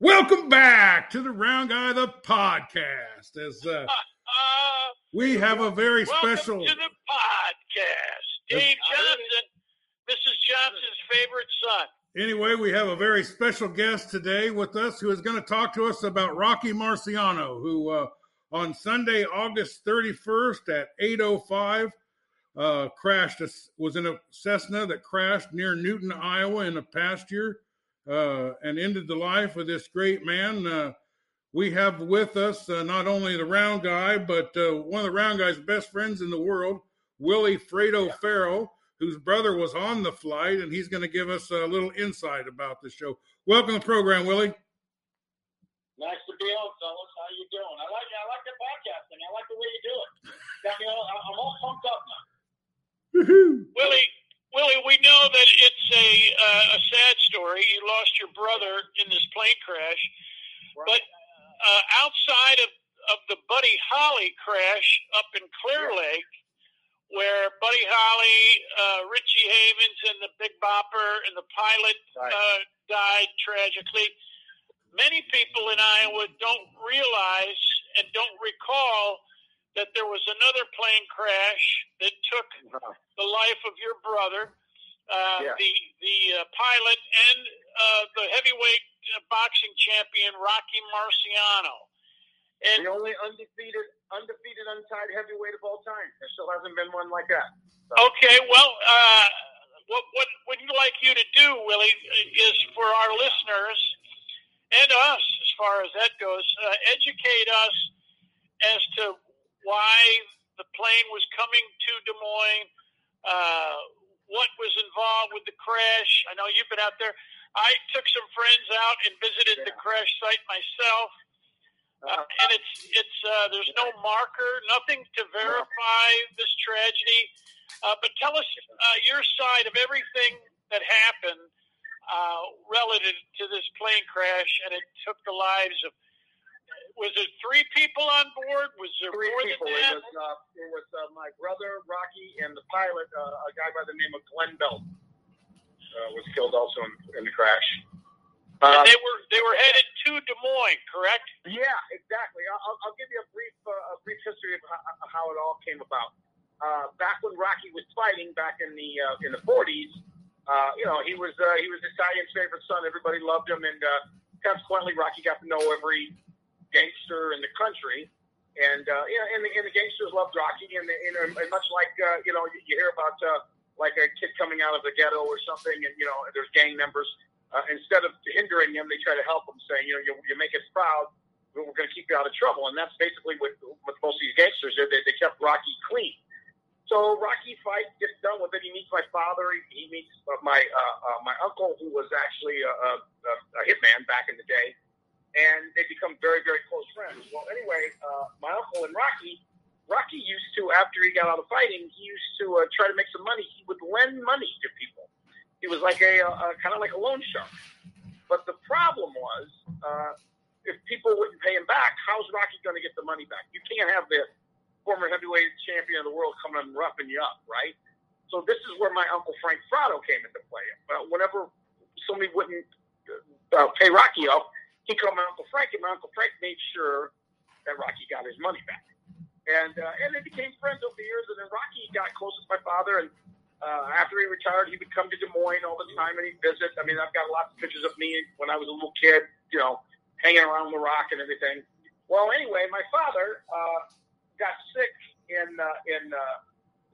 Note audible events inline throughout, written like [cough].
Welcome back to the Round Guy the podcast. As uh, we have a very Welcome special. to the podcast. Dave Johnson, Mrs. Johnson's favorite son. Anyway, we have a very special guest today with us who is going to talk to us about Rocky Marciano, who uh, on Sunday, August 31st at 8:05 uh, crashed. A, was in a Cessna that crashed near Newton, Iowa, in a pasture, and ended the life of this great man. Uh, we have with us uh, not only the round guy, but uh, one of the round guy's best friends in the world, Willie Fratto Farrell, whose brother was on the flight, and he's going to give us a little insight about the show. Welcome to the program, Willie. Nice to be on, fellas. How you doing? I like I like the podcasting. I like the way you do it. Got me all, I'm all pumped up now. Willie, Willie, we know that it's a uh, a sad story. You lost your brother in this plane crash, but uh, outside of of the Buddy Holly crash up in Clear Lake, where Buddy Holly, uh, Ritchie Valens, and the Big Bopper and the pilot Right. uh, died tragically. Many people in Iowa don't realize and don't recall that there was another plane crash that took the life of your brother, uh, Yeah. the the uh, pilot, and uh, the heavyweight uh, boxing champion Rocky Marciano. And The only undefeated, undefeated untied heavyweight of all time. There still hasn't been one like that. okay, well, uh, what what would you like you to do, Willie, is for our listeners and us, as far as that goes, uh, educate us as to why the plane was coming to Des Moines, uh, what was involved with the crash. I know you've been out there. I took some friends out and visited the crash site myself. Uh, Uh, and it's it's uh, there's no marker, nothing to verify this tragedy. Uh, but tell us uh, your side of everything that happened uh, relative to this plane crash, and it took the lives of. Was it three people on board? Was there three more people. than It that? was, uh, it was uh, my brother Rocky and the pilot, uh, a guy by the name of Glenn Belz, uh, was killed also in, in the crash. And Uh, they were they were headed to Des Moines, correct? Yeah, exactly. I'll, I'll- give you a brief uh, a brief history of how, how it all came about. Uh, back when Rocky was fighting back in the uh, in the 40s, uh, you know, he was uh, he was Italian's favorite son. Everybody loved him, and uh, consequently, Rocky got to know every gangster in the country. And uh, you know, and the, and the gangsters loved Rocky, and, the, and, and much like uh, you know, you, you hear about uh, like a kid coming out of the ghetto or something, and you know, there's gang members. Uh, instead of hindering him, they try to help him, saying, you know, you, you make us proud, we're going to keep you out of trouble. And that's basically what, what most of these gangsters did. They, they kept Rocky clean. So Rocky fight gets done with it. He meets my father. He, he meets uh, my uh, uh, my uncle, who was actually a, a a hitman back in the day, and they become very very close friends. Well, anyway, my and Rocky, Rocky used to after he got out of fighting, he used to uh, try to make some money. He would lend money to people. He was like a, a, a kind of like a loan shark. But the problem was, uh, if people wouldn't pay him back, how's Rocky going to get the money back? You can't have the former heavyweight champion of the world coming and roughing you up, right? So this is where my uncle Frank Fratto came into play. Uh, whenever somebody wouldn't uh, pay Rocky up, he called my uncle Frank, and my uncle Frank made sure that Rocky got his money back. And uh, and they became friends over the years. And then Rocky got close with my father, and uh, after he retired, he would come to Des Moines all the time and he'd visit. I mean, I've got lots of pictures of me when I was a little kid, you know, hanging around the rock and everything. Well, anyway, my father uh, got sick in uh, in uh,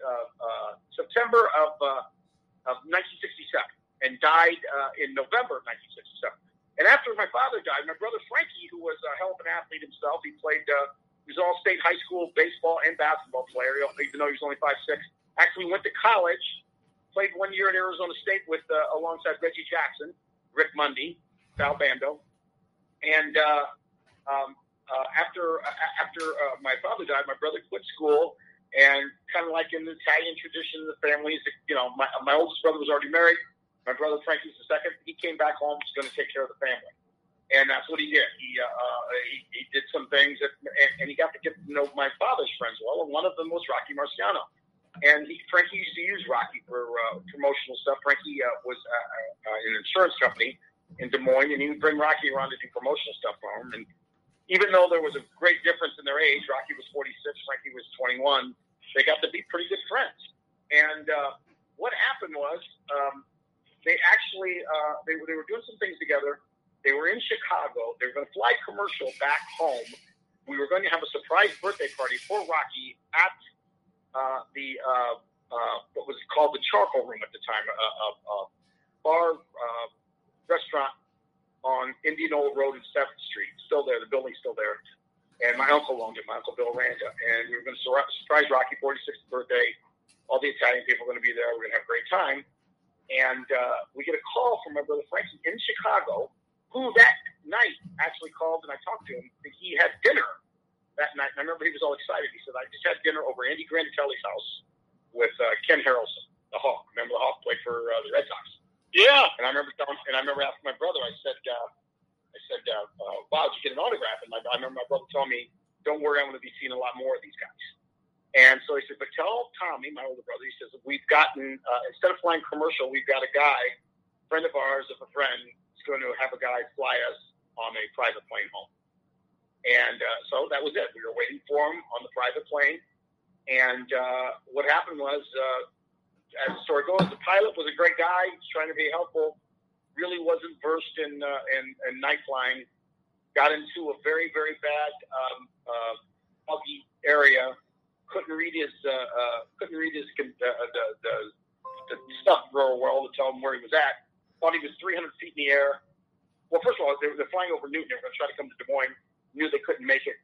uh, uh, September of uh, of 1967 and died uh, in November of 1967. And after my father died, my brother Frankie, who was a hell of an athlete himself, he played. Uh, he was all-state high school baseball and basketball player, even though he was only five six. Actually, went to college, played one year at Arizona State with uh, alongside Reggie Jackson, Rick Monday, Sal Bando, and uh, um, uh, after uh, after uh, my father died, my brother quit school, and kind of like in the Italian tradition the family, is you know my my oldest brother was already married. My brother Frankie's the second. He came back home, He's going to take care of the family, and that's what he did. He uh, uh, he, he did some things, that, and, and he got to get to know my father's friends well, and one of them was Rocky Marciano. And he, Frankie used to use Rocky for uh, promotional stuff. Frankie uh, was uh, uh, an insurance company in Des Moines, and he would bring Rocky around to do promotional stuff for him. And even though there was a great difference in their age, Rocky was 46, Frankie was 21. They got to be pretty good friends. And uh, what happened was um, they actually uh, they, they were doing some things together. They were in Chicago. They were going to fly commercial back home. We were going to have a surprise birthday party for Rocky at uh, the uh, uh, what was called the Charcoal Room at the time, a, bar uh, restaurant on Indianola Road and Seventh Street. Still there, the building's still there. And my uncle owned it, my uncle Bill Randa, and we were going to surprise Rocky 46th birthday. All the Italian people are going to be there. We're going to have a great time. And uh, we get a call from my brother Frankie in Chicago, who that night actually called and I talked to him. And he had dinner that night. And I remember he was all excited. He said, I just had dinner over Andy Granatelli's house with uh, Ken Harrelson, the Hawk. Remember the Hawk played for uh, the Red Sox? Yeah. And I remember telling, and I remember asking my brother, I said, uh, I said, uh, uh, wow, did you get an autograph? And my, I remember my brother telling me, don't worry, I'm going to be seeing a lot more of these guys. And so he said, but tell Tommy, my older brother, he says, we've gotten, uh, instead of flying commercial, we've got a guy, friend of ours, of a friend, is going to have a guy fly us on a private plane home. And uh, so that was it. We were waiting for him on the private plane. And uh, what happened was, uh, as the story goes, the pilot was a great guy, He's trying to be helpful, really wasn't versed in, uh, in, in night flying, got into a very, very bad um, uh, buggy area couldn't read his uh, uh, couldn't read his uh, the, the, the stuff real well to tell him where he was at. Thought he was 300 feet in the air. Well, first of all, they they're flying over Newton. They were going to try to come to Des Moines. Knew they couldn't make it,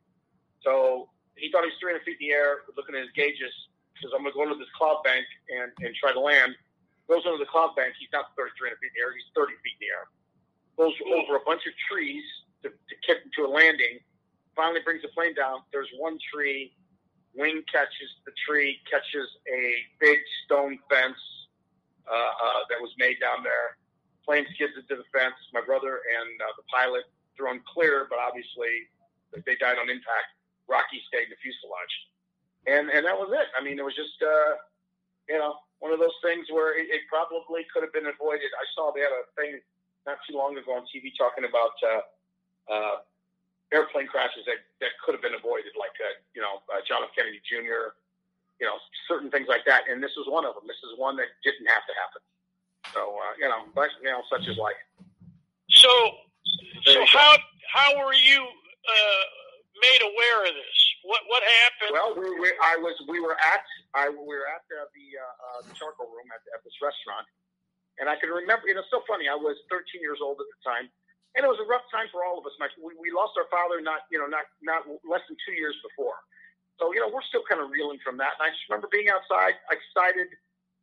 so he thought he was 300 feet in the air. Looking at his gauges, says, "I'm going to go to this cloud bank and and try to land." Goes under the cloud bank. He's not 300 feet in the air. He's 30 feet in the air. Goes over a bunch of trees to, to get into a landing. Finally brings the plane down. There's one tree wing catches the tree, catches a big stone fence uh, uh, that was made down there. Plane skids into the fence. My brother and uh, the pilot thrown clear, but obviously they died on impact. Rocky stayed in the fuselage, and and that was it. I mean, it was just uh, you know one of those things where it, it probably could have been avoided. I saw they had a thing not too long ago on TV talking about uh, uh, airplane crashes that, that could have been avoided, like uh, you know uh, John F. Kennedy Jr. You know certain things like that, and this is one of them. This is one that didn't have to happen. So uh, you know, but you know, such is life. So, so how how were you uh, made aware of this? What what happened? Well, we, we I was we were at I we were at the the, uh, uh, the charcoal room at, at this restaurant, and I can remember. You know, it's so funny. I was 13 years old at the time and it was a rough time for all of us. We, we lost our father not you know not not less than two years before, so you know we're still kind of reeling from that. And I just remember being outside, excited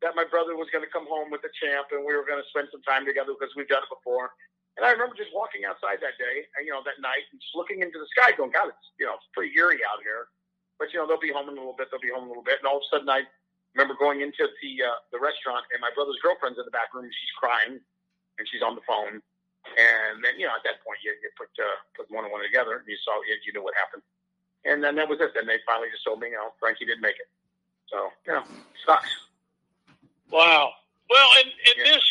that my brother was going to come home with the champ, and we were going to spend some time together because we've done it before. And I remember just walking outside that day, and you know that night, and just looking into the sky, going, God, it's you know it's pretty eerie out here. But you know they'll be home in a little bit. They'll be home in a little bit, and all of a sudden I remember going into the uh, the restaurant, and my brother's girlfriend's in the back room. She's crying, and she's on the phone and then, you know, at that point, you, you put uh, put one and one together, and you saw you, you knew what happened. And then that was it. Then they finally just told me, you know, Frankie didn't make it. So, you know, sucks. Wow. Well, and, and yeah. this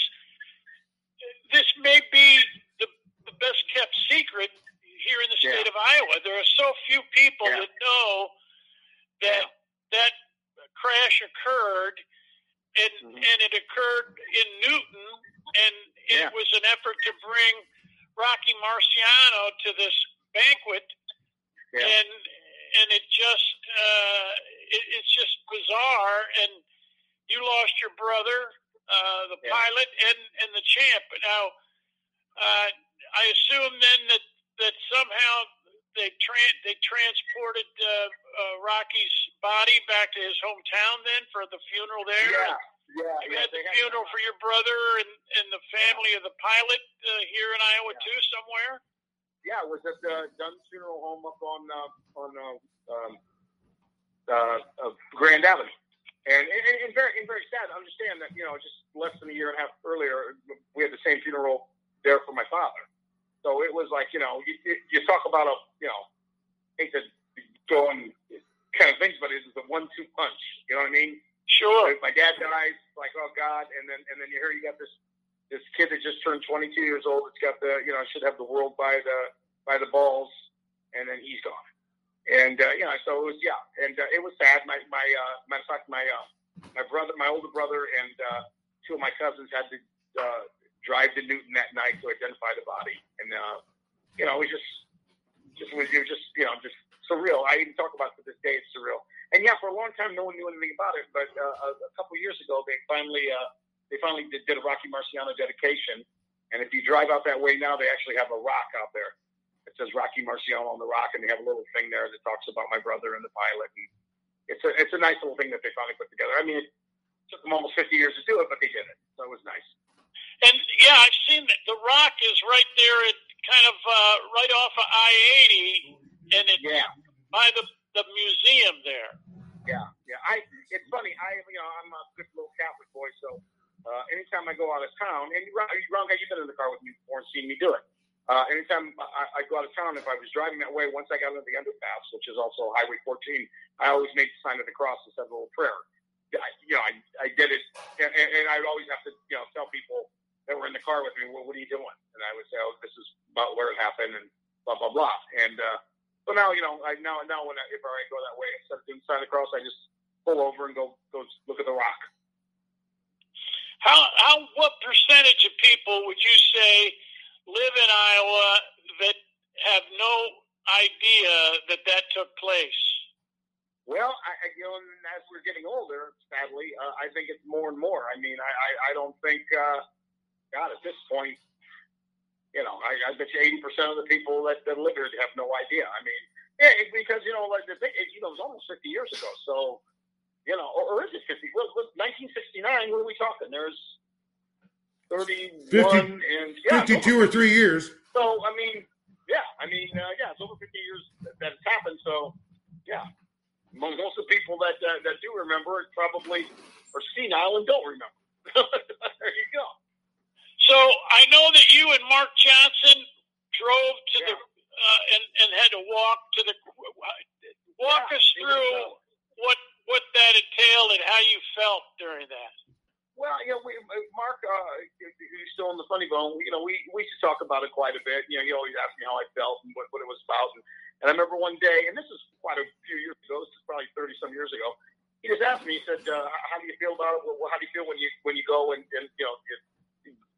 this may be the, the best kept secret here in the state yeah. of Iowa. There are so few people yeah. that know that that crash occurred, and mm-hmm. and it occurred in Newton, and it yeah. was an effort to bring Rocky Marciano to this banquet, yeah. and and it just uh, it, it's just bizarre. And you lost your brother, uh, the yeah. pilot, and and the champ. Now, uh, I assume then that that somehow they tra- they transported uh, uh, Rocky's body back to his hometown then for the funeral there. Yeah. Yeah, you had the funeral for your brother and, and the family of the pilot uh, here in Iowa yeah. too, somewhere. Yeah, it was at the Dunn's Funeral Home up on uh, on uh, um, uh, uh, Grand Avenue, and, and, and very and very sad. Understand that you know just less than a year and a half earlier, we had the same funeral there for my father. So it was like you know you, you talk about a you know hate to go on kind of things, but it was a one-two punch. You know what I mean? Sure. my dad dies, like oh God, and then and then you hear you got this this kid that just turned 22 years old. It's got the you know should have the world by the by the balls, and then he's gone. And uh, you know, so it was yeah, and uh, it was sad. My my uh, matter of fact, my uh, my brother, my older brother, and uh, two of my cousins had to uh, drive to Newton that night to identify the body, and uh, you know, it was just just it was just you know just surreal. I even talk about it to this day. It's surreal. And yeah, for a long time, no one knew anything about it. But uh, a, couple years ago, they finally uh, they finally did, did a Rocky Marciano dedication. And if you drive out that way now, they actually have a rock out there it says Rocky Marciano on the rock, and they have a little thing there that talks about my brother and the pilot. And it's a it's a nice little thing that they finally put together. I mean, it took them almost 50 years to do it, but they did it, so it was nice. And yeah, I've seen that. The Rock is right there, at kind of uh, right off of I-80, and it's yeah. by the the museum there. Yeah, yeah. I it's funny. I you know I'm a good little Catholic boy, so uh, anytime I go out of town, and Ron, Ron, you've been in the car with me before and seen me do it. Uh, anytime I, I go out of town, if I was driving that way, once I got into the underpass, which is also Highway 14, I always made the sign of the cross and said a little prayer. I, you know, I, I did it, and, and I'd always have to, you know, tell people that were in the car with me, well, what are you doing? And I would say, oh, this is about where it happened, and blah blah blah. And uh, so now, you know, I now now when I, if I go that way, instead of doing sign of the cross, I just pull over and go go look at the rock. How how what percentage of people would you say? live in Iowa that have no idea that that took place? Well, I, you know, as we're getting older, sadly, uh, I think it's more and more. I mean, I, I, I don't think, uh, God, at this point, you know, I, I bet you eighty percent of the people that, that live here have no idea. I mean, yeah, because you know, like the thing, you know, it was almost fifty years ago. So, you know, or, or is it fifty? Well, nineteen sixty nine. What are we talking? There's 31 50, and yeah, 52 or three years. So, I mean, yeah, I mean, uh, yeah, it's over 50 years that, that it's happened. So, yeah, most of the people that uh, that do remember it probably are senile and don't remember. [laughs] there you go. So I know that you and Mark Johnson drove to yeah. the uh, and and had to walk to the walk yeah, us through what what that entailed and how you felt during that. Well, you know, we, Mark, uh, who's still in the funny bone, you know, we, we used to talk about it quite a bit. You know, he always asked me how I felt and what, what it was about. And, and I remember one day, and this is quite a few years ago, this is probably 30 some years ago, he just asked me, he said, uh, how do you feel about it? Well, how do you feel when you, when you go and, and you know,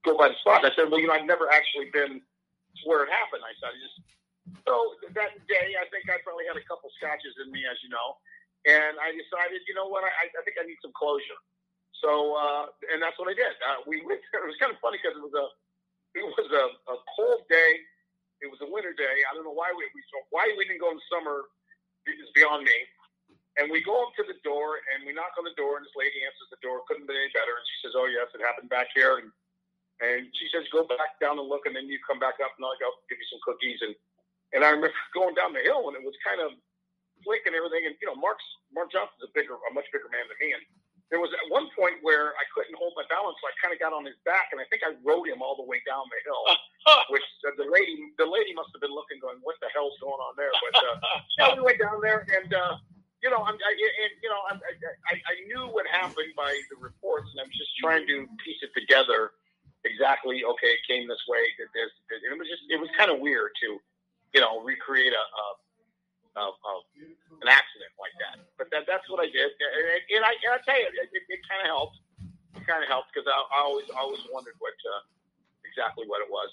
go by the spot? And I said, well, you know, I've never actually been where it happened. I said, I just, so that day, I think I probably had a couple scotches in me, as you know. And I decided, you know what, I, I think I need some closure. So, uh, and that's what I did. Uh, we went there. [laughs] It was kind of funny because it was a it was a, a cold day. It was a winter day. I don't know why we, we why we didn't go in summer is beyond me. And we go up to the door and we knock on the door and this lady answers the door. Couldn't be any better. And she says, "Oh yes, it happened back here." And and she says, "Go back down and look, and then you come back up and I'll go give you some cookies." And and I remember [laughs] going down the hill and it was kind of slick and everything. And you know, Mark's Mark Johnson's a bigger, a much bigger man than me. And there was at one point where I couldn't hold my balance, so I kind of got on his back, and I think I rode him all the way down the hill. [laughs] which uh, the lady, the lady must have been looking, going, "What the hell's going on there?" But uh, [laughs] yeah, we went down there, and uh, you know, I'm, I, and you know, I'm, I, I knew what happened by the reports, and I'm just trying to piece it together. Exactly, okay, it came this way. Did this? Did, it was just, it was kind of weird to, you know, recreate a, a of, of an accident like that. But that, that's what I did, and, and I, and I tell you, it, it, it kind of helped. It kind of helped because I, I always always wondered what uh, exactly what it was.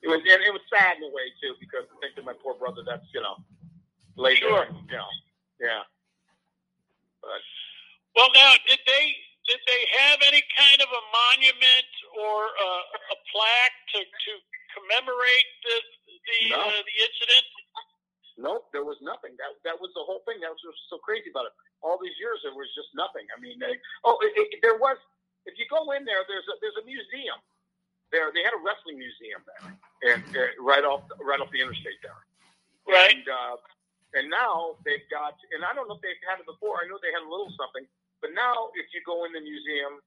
It was and it was sad in a way too because I think that my poor brother. That's you know later, sure. you know, yeah. But well, now did they did they have any kind of a monument or a, a plaque to to commemorate the the no. uh, the incident? Nope, there was nothing. That that was the whole thing. That was what's so crazy about it. All these years, there was just nothing. I mean, they, oh, it, it, there was. If you go in there, there's a there's a museum. There, they had a wrestling museum there, and uh, right off right off the interstate there. Right. And uh, and now they've got, and I don't know if they've had it before. I know they had a little something, but now if you go in the museum,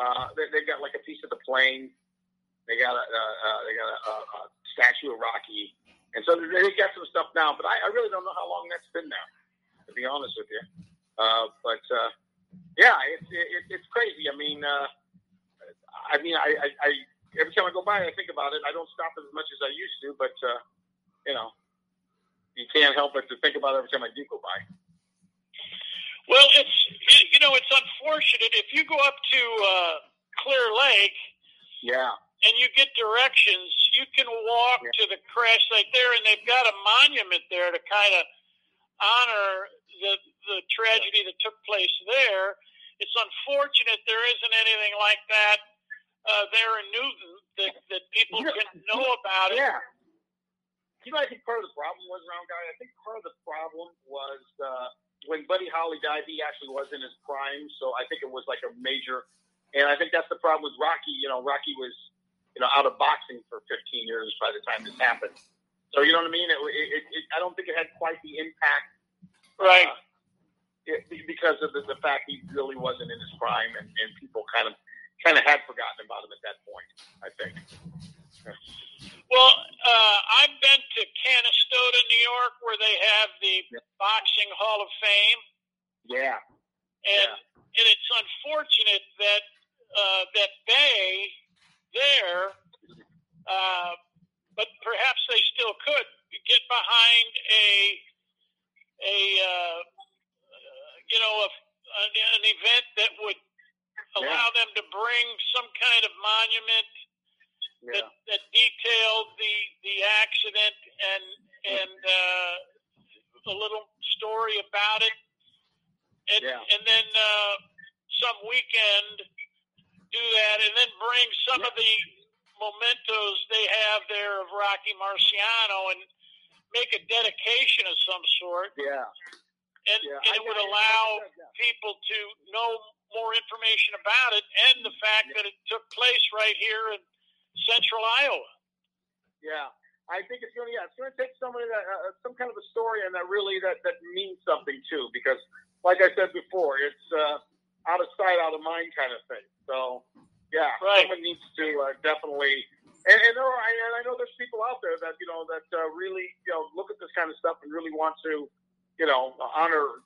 uh, they, they've got like a piece of the plane. They got a uh, uh, they got a, a, a statue of Rocky and so they got some stuff now, but I, I really don't know how long that's been there, to be honest with you. Uh, but uh, yeah, it's it, it's crazy. I mean, uh, I mean, I, I, I every time I go by, I think about it. I don't stop as much as I used to, but uh, you know, you can't help but to think about it every time I do go by. Well, it's you know it's unfortunate if you go up to uh, Clear Lake. Yeah. And you get directions. You can walk yeah. to the crash site there, and they've got a monument there to kind of honor the the tragedy that took place there. It's unfortunate there isn't anything like that uh, there in Newton that, that people can know about it. Yeah. You know, I think part of the problem was, Round Guy, I think part of the problem was uh, when Buddy Holly died, he actually was in his prime. So I think it was like a major. And I think that's the problem with Rocky. You know, Rocky was, you know, out of boxing for 15 years by the time this happened. So you know what I mean? It, it, it, I don't think it had quite the impact. Right. Uh, it, because of the, the fact he really wasn't in his prime, and, and people kind of kind of had forgotten about him at that point. I think. Well, uh, I've been to Canastota, New York, where they have the yeah. Boxing Hall of Fame. Yeah. And yeah. and it's unfortunate that uh, that they there, uh, but perhaps they still could get behind a a uh, you know a, an event that would allow yeah. them to bring some kind of monument yeah. that, that detailed the the accident and and uh, a little story about it, and yeah. and then uh, some weekend do that, and then bring some of the mementos they have there of Rocky Marciano and make a dedication of some sort. Yeah. And, yeah. and it would allow people to know more information about it and the fact that it took place right here in central Iowa. Yeah. I think it's going to yeah, it's going to take somebody that uh, some kind of a story and that really that that means something too because like I said before it's uh, out of sight out of mind kind of thing. So yeah, right. someone needs to uh, definitely and, and, there are, and I know there's people out there that you know that uh, really you know look at this kind of stuff and really want to you know honor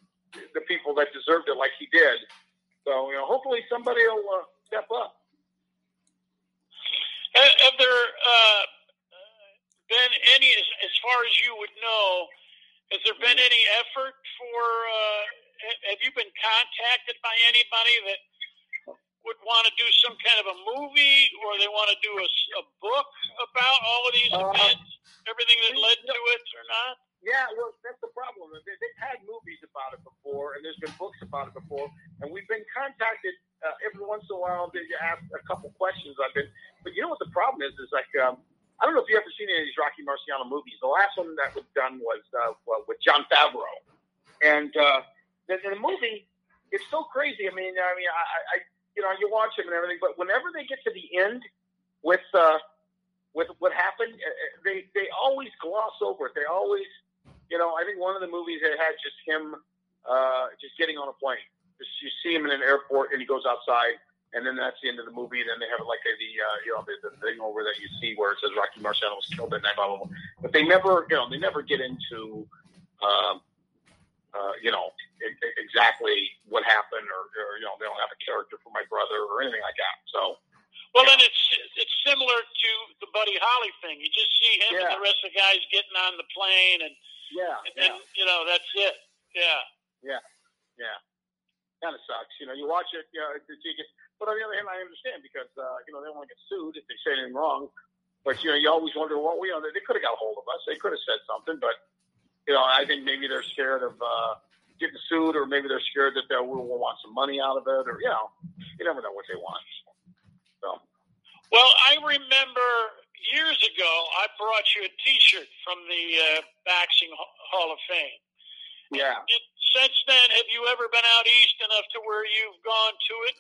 the people that deserved it like he did. So you know, hopefully somebody will uh, step up. Have, have there uh, been any, as, as, far as you would know, has there been any effort for? Uh, have you been contacted by anybody that would want to do some kind of a movie, or they want to do a, a book about all of these uh, events, everything that led to it, or not? Yeah, well, that's the problem. They, they've had movies about it before, and there's been books about it before, and we've been contacted uh, every once in a while. They ask a couple questions. I've been, but you know what the problem is? Is like um, I don't know if you ever seen any of these Rocky Marciano movies. The last one that was done was uh, with Jon Favreau, and uh, the, the movie it's so crazy. I mean, I mean, I, I you know, you watch them and everything, but whenever they get to the end with uh, with what happened, uh, uh, they they always gloss over it. They always you know, I think one of the movies that had just him uh, just getting on a plane. Just you see him in an airport and he goes outside, and then that's the end of the movie. And then they have like a, the uh, you know the, the thing over that you see where it says Rocky Marciano was killed that night, blah blah blah. But they never, you know, they never get into, um, uh, you know, exactly what happened, or, or you know, they don't have a character for my brother or anything like that. So. Well, then it's it's similar to the Buddy Holly thing. You just see him yeah. and the rest of the guys getting on the plane and yeah, and then yeah. you know that's it. Yeah. Yeah. Yeah. Kind of sucks. You know, you watch it. You know, you get, but on the other hand, I understand because uh, you know they don't want to get sued if they say anything wrong. But you know, you always wonder, well, you know, they, they could have got a hold of us. They could have said something, but you know, I think maybe they're scared of uh, getting sued, or maybe they're scared that they'll will want some money out of it, or you know, you never know what they want. So. Well, I remember years ago, I brought you a T-shirt from the uh, Boxing Hall of Fame. Yeah. And since then, have you ever been out east enough to where you've gone to it?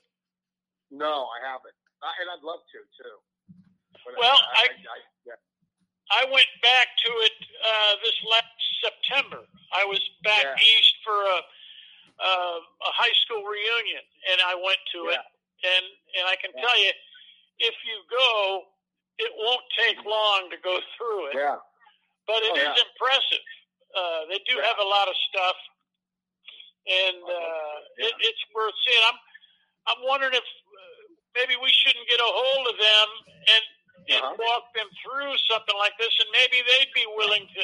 No, I haven't, I, and I'd love to too. But well, I, I, I, yeah. I went back to it uh, this last September. I was back Yeah. east for a, uh, a high school reunion, and I went to it. And and I can Yeah. tell you, if you go, it won't take long to go through it. yeah. but it Oh, is yeah. impressive. Uh, they do Yeah. have a lot of stuff, and uh, it, it, it's worth seeing. I'm I'm wondering if uh, maybe we shouldn't get a hold of them and and uh-huh. walk them through something like this, and maybe they'd be willing to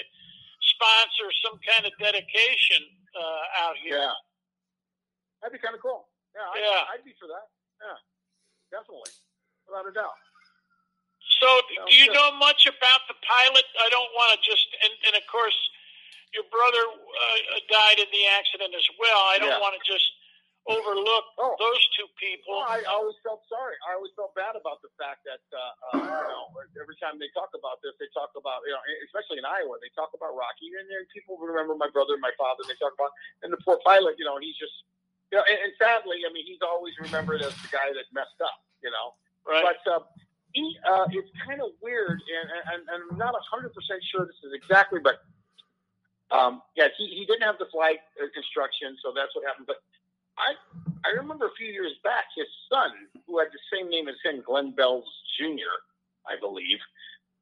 sponsor some kind of dedication uh, out here. Yeah, that'd be kind of cool. Yeah, I'd, yeah. I'd be for that. Yeah, definitely, without a doubt. So, do you know much about the pilot? I don't want to just, and, and of course, your brother uh, died in the accident as well. I don't yeah. want to just overlook oh. those two people. Well, I always felt sorry. I always felt bad about the fact that uh, uh, you know every time they talk about this, they talk about you know especially in Iowa, they talk about Rocky, and then people remember my brother and my father. They talk about and the poor pilot. You know, he's just you know, and, and sadly, I mean, he's always remembered as the guy that messed up. You know, right. but. Uh, he, uh, it's kind of weird, and, and, and I'm not 100% sure this is exactly, but um, yeah, he, he didn't have the flight instruction, so that's what happened. But I I remember a few years back, his son, who had the same name as him, Glenn Belz Jr., I believe,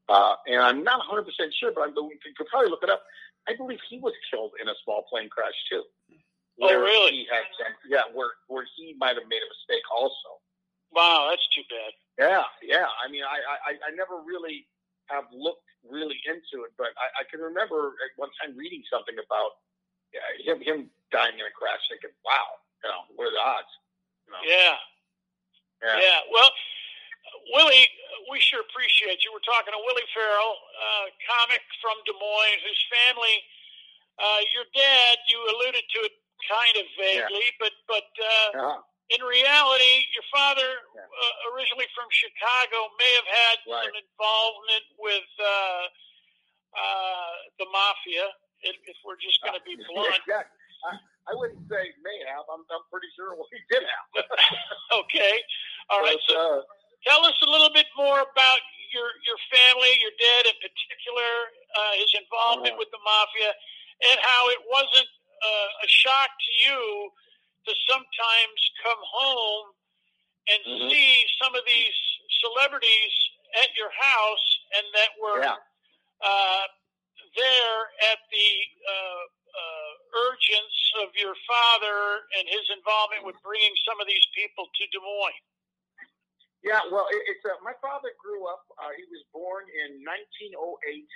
uh, and I'm not 100 percent sure, but I believe you could probably look it up. I believe he was killed in a small plane crash too. Oh, really? He had some, yeah, where where he might have made a mistake also. Wow, that's too bad. Yeah, yeah. I mean, I I, I never really have looked really into it, but I, I can remember at one time reading something about yeah, him him dying in a crash, thinking, "Wow, you know, what are the odds? You know? Yeah. Yeah. Yeah. Well, Willie, we sure appreciate you. We're talking to Willie Farrell, uh, comic from Des Moines, whose family, uh, your dad, you alluded to it kind of vaguely, yeah. but but uh, uh-huh. In reality, your father, yeah. uh, originally from Chicago, may have had right. some involvement with uh, uh, the mafia. If, if we're just going to be [laughs] blunt. Yeah, I wouldn't say may have. I'm, I'm pretty sure well, he did have. [laughs] okay. All right. But, so uh, tell us a little bit more about your your family, your dad in particular, uh, his involvement uh, with the mafia, and how it wasn't uh, a shock to you to sometimes come home and mm-hmm. see some of these celebrities at your house, and that were yeah. Uh, there at the uh, uh, urgence of your father and his involvement with bringing some of these people to Des Moines? Yeah, well, it, it's uh, my father grew up. Uh, he was born in 1908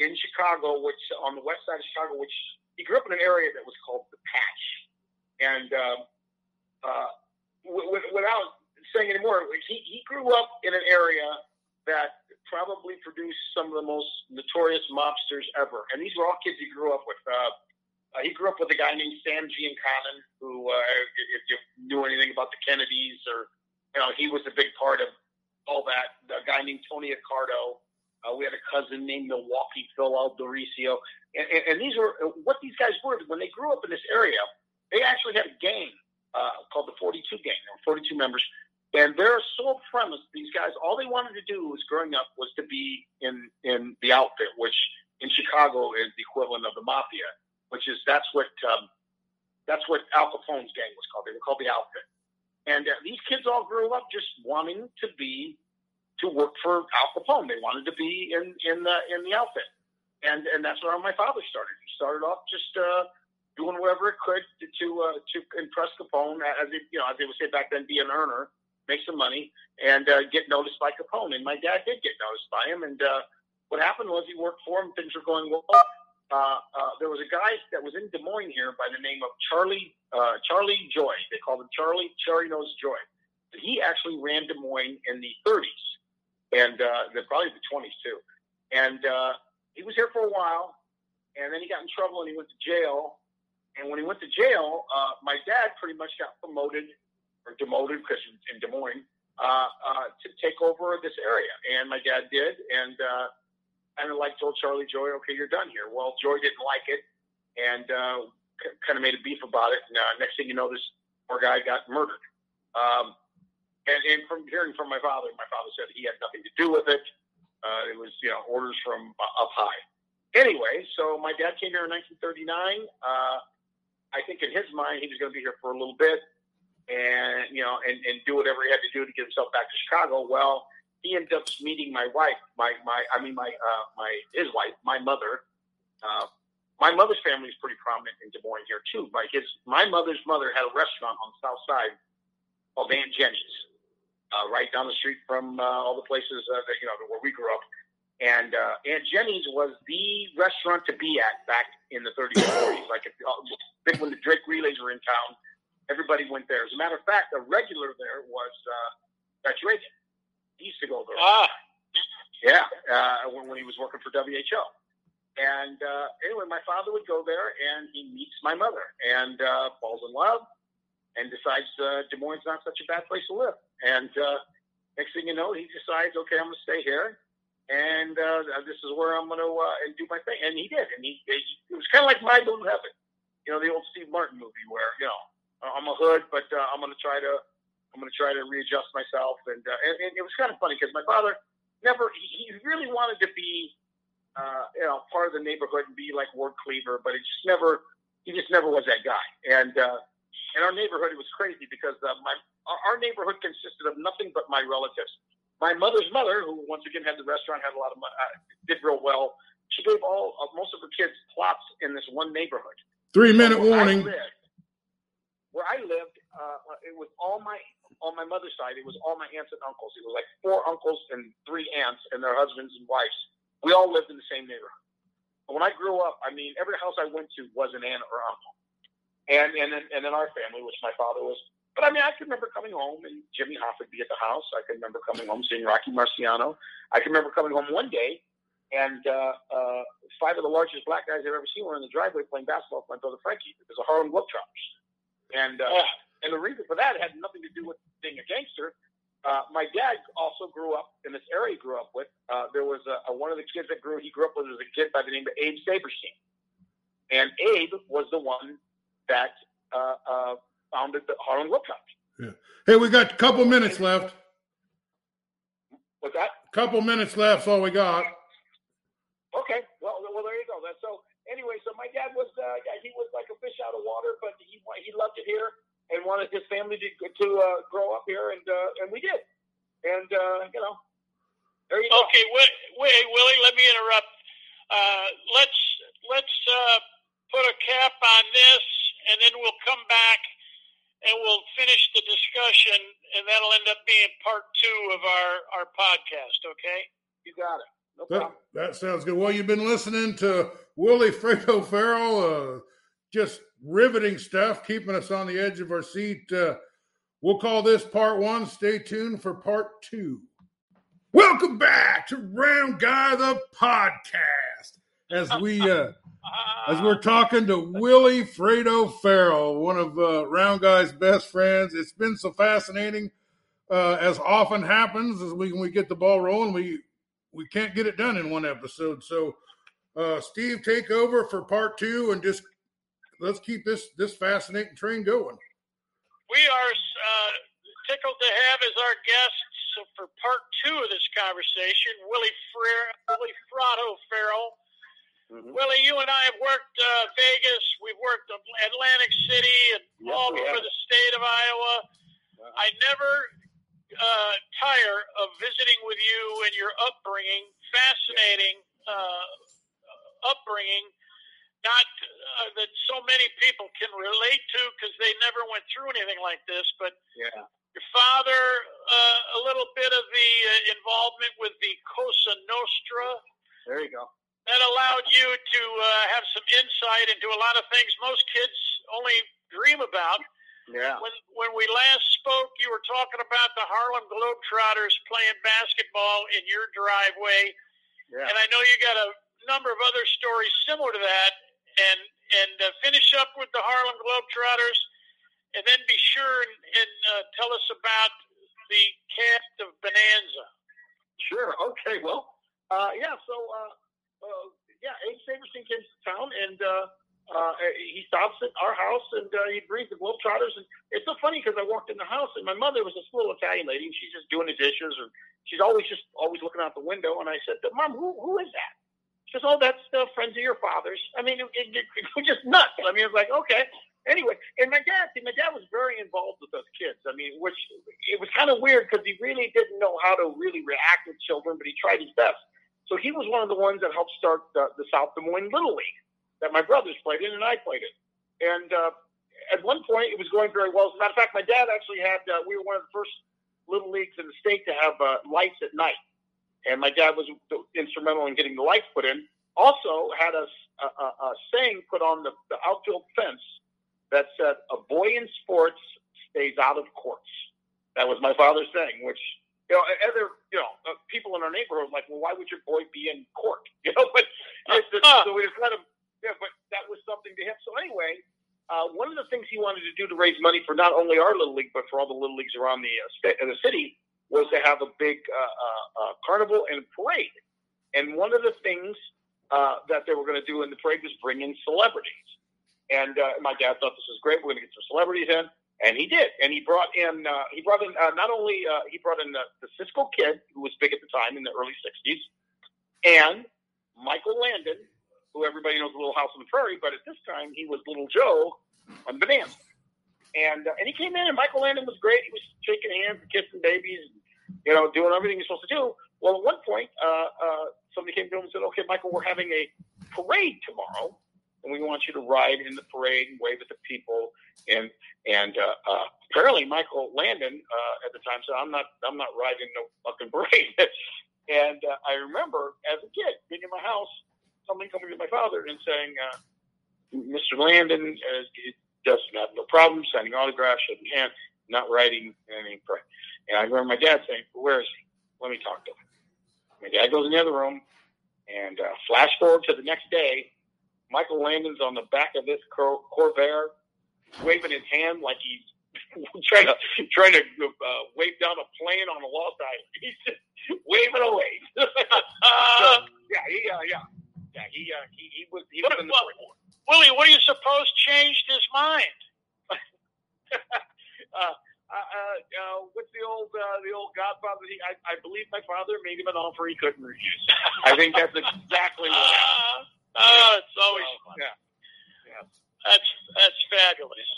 in Chicago, which on the west side of Chicago, which he grew up in an area that was called the Patch, and uh, uh, w- w- without saying any more, he, he grew up in an area that probably produced some of the most notorious mobsters ever, and these were all kids he grew up with. Uh, uh, he grew up with a guy named Sam Giancana, who, uh, if you knew anything about the Kennedys, or you know, he was a big part of all that. A guy named Tony Accardo. Uh, we had a cousin named Milwaukee Phil Alderisio, and, and, and these were what these guys were when they grew up in this area. They actually had a gang uh, called the 42 Gang. There were 42 members, and their sole premise, these guys, all they wanted to do was growing up was to be in in the outfit, which in Chicago is the equivalent of the mafia which is that's what um, that's what Al Capone's gang was called. They were called the Outfit, and uh, these kids all grew up just wanting to be to work for Al Capone. They wanted to be in in the in the outfit, and and that's where my father started. He started off just uh, doing whatever it could to to, uh, to impress Capone, as it, you know, as they would say back then, be an earner, make some money, and uh, get noticed by Capone. And my dad did get noticed by him, and uh, what happened was he worked for him. Things were going well uh, uh, there was a guy that was in Des Moines here by the name of Charlie uh, Charlie Gioe. They called him Charlie Cherry Nose Gioe. He actually ran Des Moines in the 30s and uh, the, probably the 20s too. And uh, he was here for a while, and then he got in trouble and he went to jail. And when he went to jail, uh, my dad pretty much got promoted or demoted because in Des Moines uh, uh, to take over this area. And my dad did, and uh, kind like told Charlie Gioe, okay, you're done here. Well, Gioe didn't like it and uh, c- kind of made a beef about it. And uh, next thing you know, this poor guy got murdered. Um, and, and from hearing from my father, my father said he had nothing to do with it. Uh, it was, you know, orders from uh, up high. Anyway, so my dad came here in 1939. Uh, I think in his mind, he was going to be here for a little bit and, you know, and, and do whatever he had to do to get himself back to Chicago. Well, he ended up meeting my wife, my my I mean my uh, my his wife, my mother. Uh, my mother's family is pretty prominent in Des Moines here too. My his my mother's mother had a restaurant on the south side called Aunt Jenny's, uh, right down the street from uh, all the places uh, that you know where we grew up. And uh, Aunt Jenny's was the restaurant to be at back in the 30s and 40s. [coughs] Like if, uh, when the Drake relays were in town, everybody went there. As a matter of fact, a regular there was uh, Dutch Reagan. He used to go there. Ah, Yeah, uh, when, when he was working for WHO. And uh, anyway, my father would go there, and he meets my mother, and uh, falls in love, and decides uh, Des Moines is not such a bad place to live. And uh, next thing you know, he decides, okay, I'm going to stay here, and uh, this is where I'm going to uh, and do my thing. And he did, and he, he it was kind of like My Blue Heaven, you know, the old Steve Martin movie where you know I'm a hood, but uh, I'm going to try to I'm going to try to readjust myself. And, uh, and, and it was kind of funny because my father never, he, he really wanted to be, uh, you know, part of the neighborhood and be like Ward Cleaver, but it just never, he just never was that guy. And, uh, in our neighborhood, it was crazy because uh, my our, our neighborhood consisted of nothing but my relatives. My mother's mother, who once again had the restaurant, had a lot of money, uh, did real well. She gave all uh, most of her kids plots in this one neighborhood. Three minute Where I warning. lived- where I lived, uh, it was all my on my mother's side. It was all my aunts and uncles. It was like four uncles and three aunts and their husbands and wives. We all lived in the same neighborhood. But when I grew up, I mean, every house I went to was an aunt or uncle, and and then and then our family, which my father was. But I mean, I can remember coming home and Jimmy Hoff would be at the house. I can remember coming home seeing Rocky Marciano. I can remember coming home one day and uh, uh, five of the largest black guys I've ever seen were in the driveway playing basketball with my brother Frankie. It was the Harlem Globetrotters. And uh, ah, and the reason for that had nothing to do with being a gangster. Uh, my dad also grew up in this area he grew up with. Uh, there was a, a, one of the kids that grew he grew up with was a kid by the name of Abe Saperstein, and Abe was the one that uh, uh, founded the Harlem Globetrotters. Yeah. Hey, we got a couple minutes left. What's that? A Couple minutes left. That's all we got. Okay, well, well, there you go. That's so. Anyway, so my dad was, uh, yeah, he was like a fish out of water, but he he loved it here and wanted his family to to uh, grow up here, and uh, and we did. And uh, you know, there you go. okay. Wait, wait, Willie. Let me interrupt. Uh, let's let's uh, put a cap on this, and then we'll come back and we'll finish the discussion, and that'll end up being part two of our our podcast. Okay. You got it. No That, that sounds good. Well, you've been listening to Willie Fratto Farrell, uh, just riveting stuff, keeping us on the edge of our seat. Uh, we'll call this part one. Stay tuned for part two. Welcome back to Round Guy the podcast. As we uh, as we're talking to Willie Fratto Farrell, one of uh, Round Guy's best friends. It's been so fascinating, uh, as often happens as we we get the ball rolling. We we can't get it done in one episode. So, uh, Steve, take over for part two and just let's keep this this fascinating train going. We are uh, tickled to have as our guests for part two of this conversation, Willie Freer, Willie Fratto Farrell. Mhm. Willie, you and I have worked uh, Vegas. We've worked Atlantic City and Yes, all over the state of Iowa. I never uh, tire of visiting with you and your upbringing. Fascinating uh, upbringing, not uh, that so many people can relate to because they never went through anything like this. But Yeah. your father, uh, a little bit of the uh, involvement with the Cosa Nostra There you go. That allowed you to uh, have some insight into a lot of things most kids only dream about. Yeah. When when we last spoke, you were talking about the Harlem Globetrotters playing basketball in your driveway, Yeah. and I know you got a number of other stories similar to that. And and uh, finish up with the Harlem Globetrotters, and then be sure and, and uh, tell us about the cast of Bonanza. Sure. Okay. Well, uh, yeah. So, uh, uh, yeah, Abe Saperstein came to town, and uh, uh, he stops at our house, and uh, he brings the Globetrotters. And it's so funny because I walked in the house, and my mother was this little Italian lady, and she's just doing the dishes, or she's always just always looking out the window. And I said, "Mom, who who is that?" She goes, "Oh, that's the friends of your father's." I mean, it, it, it was just nuts. I mean, it was like, okay. Anyway, and my dad, see, my dad was very involved with those kids. I mean, which it was kind of weird because he really didn't know how to really react with children, but he tried his best. So he was one of the ones that helped start the, the South Des Moines Little League that my brothers played in and I played in. And uh, at one point, it was going very well. As a matter of fact, my dad actually had, uh, we were one of the first little leagues in the state to have uh, lights at night, and my dad was instrumental in getting the lights put in. Also, had a, a, a saying put on the, the outfield fence that said, "A boy in sports stays out of courts." That was my father's saying, which you know, other you know uh, people in our neighborhood like, well, why would your boy be in court? [laughs] You know, but uh, so we just let him. Yeah, but that was something to him. So anyway, uh, one of the things he wanted to do to raise money for not only our little league but for all the little leagues around the uh, st- the city was to have a big uh, uh, uh, carnival and parade. And one of the things uh, that they were going to do in the parade was bring in celebrities. And uh, my dad thought this was great. We're going to get some celebrities in and he did. And he brought in uh, he brought in uh, not only uh, he brought in the, the Cisco Kid, who was big at the time in the early '60s, and Michael Landon, who everybody knows, Little House on the Prairie, but at this time he was Little Joe on Bonanza. And uh, and he came in, and Michael Landon was great. He was shaking hands, and kissing babies, and, you know, doing everything he's supposed to do. Well, at one point, uh, uh, somebody came to him and said, "Okay, Michael, we're having a parade tomorrow." and we want you to ride in the parade and wave at the people. And and uh, uh, apparently Michael Landon uh, at the time said, "I'm not I'm not riding no fucking parade." [laughs] and uh, I remember as a kid being in my house, somebody coming to my father and saying, uh, "Mr. Landon uh, doesn't have no problem signing autographs, shaking hands, not riding any parade." And I remember my dad saying, "Where is he? Let me talk to him." My dad goes in the other room, and uh, flash forward to the next day Michael Landon's on the back of this Cor- Corvair, waving his hand like he's [laughs] trying to trying to uh, wave down a plane on a lost island. [laughs] He's just waving away. [laughs] so, yeah, he, uh, yeah, yeah, he, uh, he, he was. He was in the well, Willie, what do you suppose changed his mind? uh, uh, uh, what's the old uh, the old Godfather? He, I, I believe my father made him an offer he couldn't refuse. I think that's exactly what happened. Oh, it's always fun. Yeah. yeah. That's that's fabulous.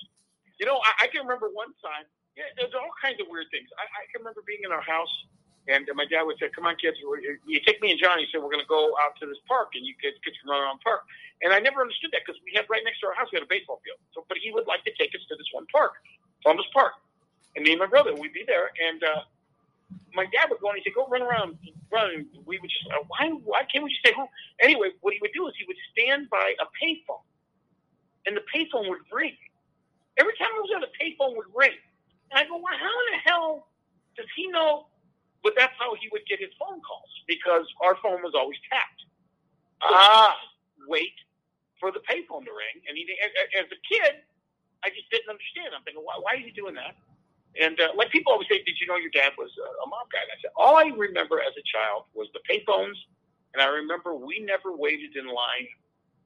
You know, I, I can remember one time. Yeah, there's all kinds of weird things. I, I can remember being in our house, and my dad would say, "Come on, kids, you take me and Johnny." Said we're going to go out to this park, and you kids, kids can run around the park. And I never understood that because we had right next to our house we had a baseball field. So, but he would like to take us to this one park, Columbus Park, and me and my brother we'd be there, and uh, my dad would go and he'd say, "Go run around, run." We would just, why, why can't we just stay home? Anyway, what he would do is he would stand by a payphone, and the payphone would ring. Every time I was there, the payphone would ring, and I go, "Well, how in the hell does he know?" But that's how he would get his phone calls because our phone was always tapped. Ah, wait for the payphone to ring, and he, as a kid, I just didn't understand. I'm thinking, why, why is he doing that? And uh, like people always say, did you know your dad was a, a mob guy? And I said, all I remember as a child was the payphones, and I remember we never waited in line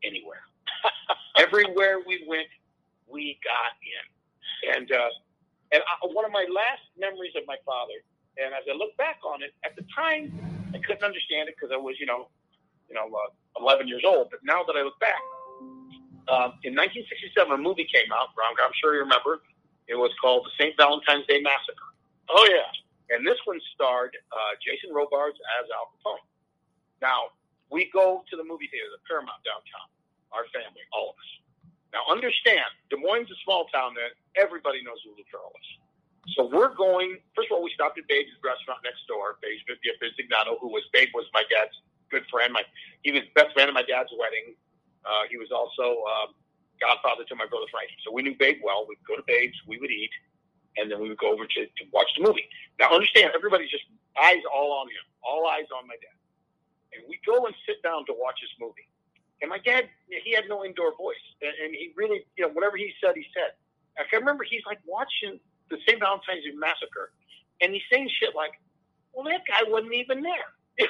anywhere. [laughs] Everywhere we went, we got in. And uh, and I, one of my last memories of my father, and as I look back on it, at the time I couldn't understand it because I was, you know, you know, uh, 11 years old. But now that I look back, uh, in 1967, a movie came out. I'm sure you remember it was called the St. Valentine's Day Massacre. Oh yeah, and this one starred uh, Jason Robards as Al Capone. Now we go to the movie theater, the Paramount downtown. Our family, all of us. Now understand, Des Moines is a small town that everybody knows who Lou is. So we're going. First of all, we stopped at Babe's restaurant next door. Babe's Bisignano, who was Babe was my dad's good friend. My he was best man at my dad's wedding. Uh, he was also um, godfather to my brother Frankie. So we knew Babe well. We'd go to Babe's, we would eat, and then we would go over to, to watch the movie. Now understand, everybody's just eyes all on him, all eyes on my dad. And we go and sit down to watch this movie. And my dad, he had no indoor voice, and, he really, you know, whatever he said, he said. I can remember he's like watching the St. Valentine's Day Massacre, and he's saying shit like, "Well, that guy wasn't even there." [laughs] [laughs]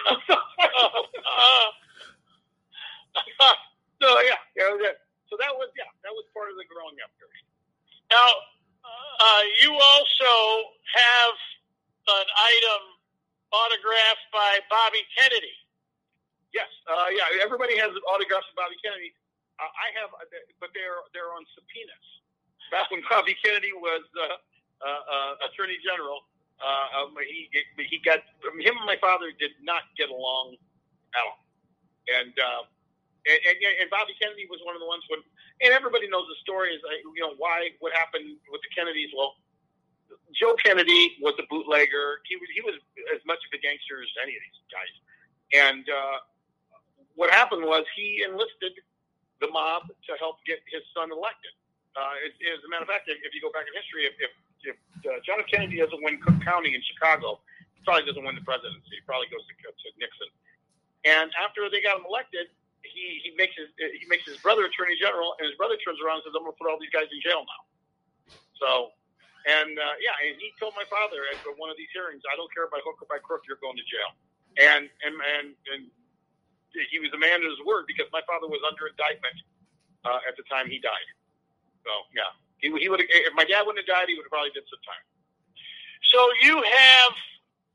so yeah, know, that, so that was yeah, that was part of the growing up period. Now, uh, you also have an item autographed by Bobby Kennedy. Yes, uh, yeah. Everybody has autographs of Bobby Kennedy. Uh, I have, uh, but they're they're on subpoenas. Back when Bobby Kennedy was uh, uh, uh, Attorney General, um, he he got him and my father did not get along at all, and and, and, and Bobby Kennedy was one of the ones when, and everybody knows the story is, you know, why, what happened with the Kennedys. Well, Joe Kennedy was a bootlegger. He was he was as much of a gangster as any of these guys. And uh, what happened was he enlisted the mob to help get his son elected. Uh, as, as a matter of fact, if, you go back in history, if, if, if uh, John F. Kennedy doesn't win Cook County in Chicago, he probably doesn't win the presidency. He probably goes to, to Nixon. And after they got him elected, he, he makes his he makes his brother attorney general, and his brother turns around and says, "I'm going to put all these guys in jail now." So, and uh, yeah, and he told my father at one of these hearings, "I don't care by hook or by crook, you're going to jail." And and and and he was a man of his word because my father was under indictment uh, at the time he died. So yeah, he he would if my dad wouldn't have died, he would have probably did some time. So you have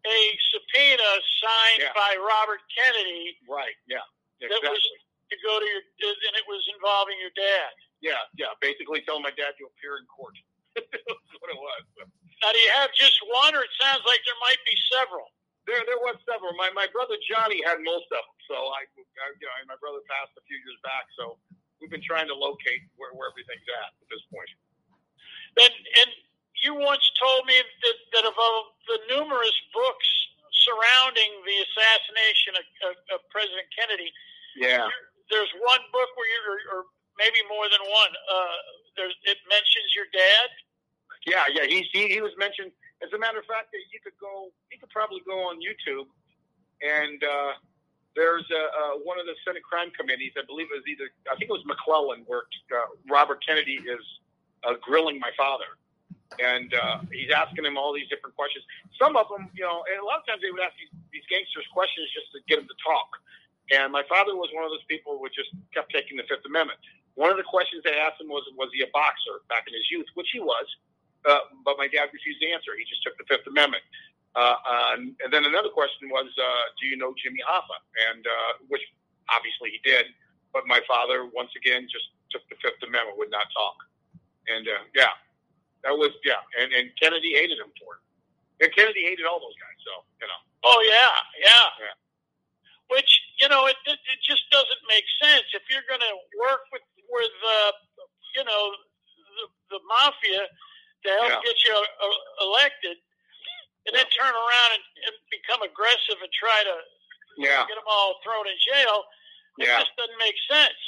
a subpoena signed Yeah. by Robert Kennedy Right. Yeah. Exactly. that was to go to your, and it was involving your dad. Yeah. Yeah. Basically, telling my dad to appear in court. [laughs] That's what it was. Now, do you have just one, or it sounds like there might be several? There, there was several. My my brother Johnny had most of them. So I, I you know, my brother passed a few years back. So we've been trying to locate where, where everything's at at this point. And, and you once told me that, that of the numerous books surrounding the assassination of, of, of President Kennedy, Yeah. there's one book where you, or, or maybe more than one, uh, there's, it mentions your dad. Yeah, yeah. He, he he was mentioned. As a matter of fact, that you could go, you could probably go on YouTube, and uh, there's a, uh, one of the Senate crime committees. I believe it was either, I think it was McClellan, where uh, Robert Kennedy is uh, grilling my father, and uh, he's asking him all these different questions. Some of them, you know, and a lot of times they would ask these, these gangsters questions just to get them to talk. And my father was one of those people who just kept taking the Fifth Amendment. One of the questions they asked him was, was he a boxer back in his youth, which he was. Uh, but my dad refused to answer. He just took the Fifth Amendment. Uh, uh, and then another question was, uh, do you know Jimmy Hoffa? And uh, which obviously he did. But my father, once again, just took the Fifth Amendment, would not talk. And uh, yeah, that was yeah. And, and Kennedy hated him for it. And Kennedy hated all those guys. So you know, Oh yeah, yeah. Yeah. Which you know, it it it just doesn't make sense if you're going to work with with uh, you know the, the mafia to help Yeah. get you uh, elected, and turn around and, and become aggressive and try to yeah, get them all thrown in jail. It yeah. just doesn't make sense.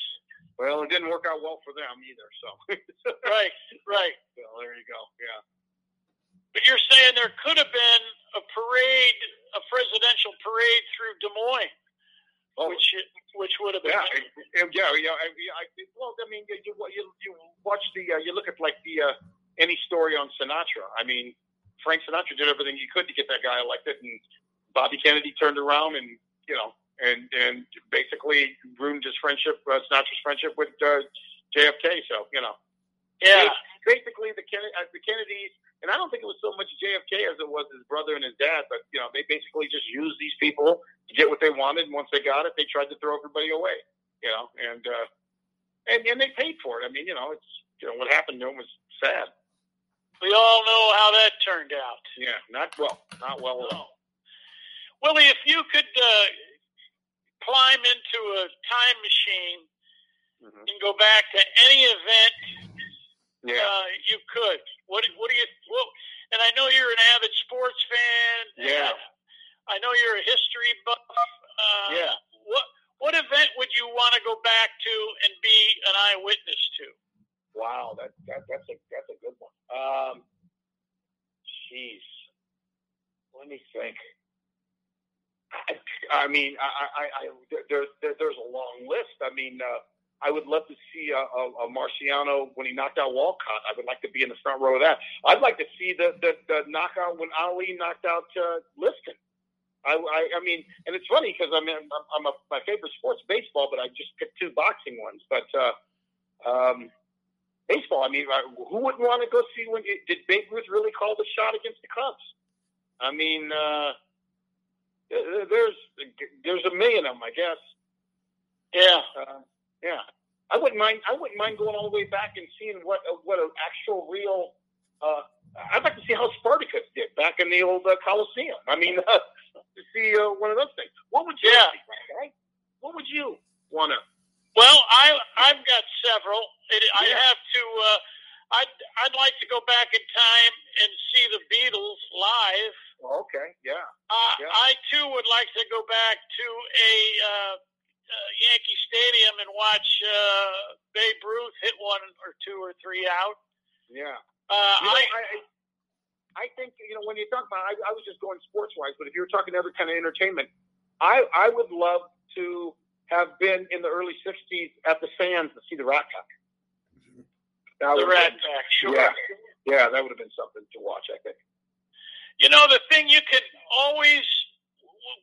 Well, it didn't work out well for them either. So, [laughs] Right, right. well, there you go. Yeah. But you're saying there could have been a parade, a presidential parade through Des Moines, Oh, which which would have been. Yeah, and yeah, yeah. I, I, well, I mean, you you you watch the uh, you look at like the uh, any story on Sinatra. I mean, Frank Sinatra did everything he could to get that guy elected, and Bobby Kennedy turned around and you know and and basically ruined his friendship, uh, Sinatra's friendship with uh, JFK. So you know, yeah. basically the Kennedy, uh, the Kennedys, and I don't think it was so much JFK as it was his brother and his dad, but you know they basically just used these people to get what they wanted. And once they got it, they tried to throw everybody away. You know, and uh, and and they paid for it. I mean, you know, it's you know what happened to him was sad. We all know how that turned out. Yeah, not well, not well at all. Willie, if you could uh, climb into a time machine Mhm. and go back to any event Yeah, uh, you could, what what do you? Well, and I know you're an avid sports fan. Yeah. I know you're a history buff. Uh, Yeah. What what event would you want to go back to and be an eyewitness to? Wow, that, that that's a that's a good one. Um, jeez, let me think. I, I mean, I, I, I there, there, there's a long list. I mean, uh, I would love to see a, a, a Marciano when he knocked out Walcott. I would like to be in the front row of that. I'd like to see the the, the knockout when Ali knocked out uh, Liston. I, I, I mean, and it's funny because I'm, I'm, I'm a, my favorite sport's baseball, but I just picked two boxing ones. But uh, um, baseball, I mean, who wouldn't want to go see when did Babe Ruth really call the shot against the Cubs? I mean, uh, there's there's a million of them, I guess. Yeah. Uh, yeah, I wouldn't mind. I wouldn't mind going all the way back and seeing what uh, what an actual real. Uh, I'd like to see how Spartacus did back in the old uh, Coliseum. I mean, uh, [laughs] to see uh, one of those things. What would you? Yeah. see, right? What would you want to? Well, I I've got several. It, yeah. I have to. Uh, I'd I'd like to go back in time and see the Beatles live. Oh, okay, yeah. Uh, yeah. I too would like to go back to a uh, uh, Yankee Stadium and watch uh, Babe Ruth hit one or two or three out. Yeah. Uh, you know, I, I I think you know when you talk about I, I was just going sports wise, but if you were talking other kind of entertainment, I I would love to have been in the early '60s at the Sands to see the Rat Pack. That the Rat been- Pack, sure. Yeah, yeah, that would have been something to watch. I think. You know, the thing you can always,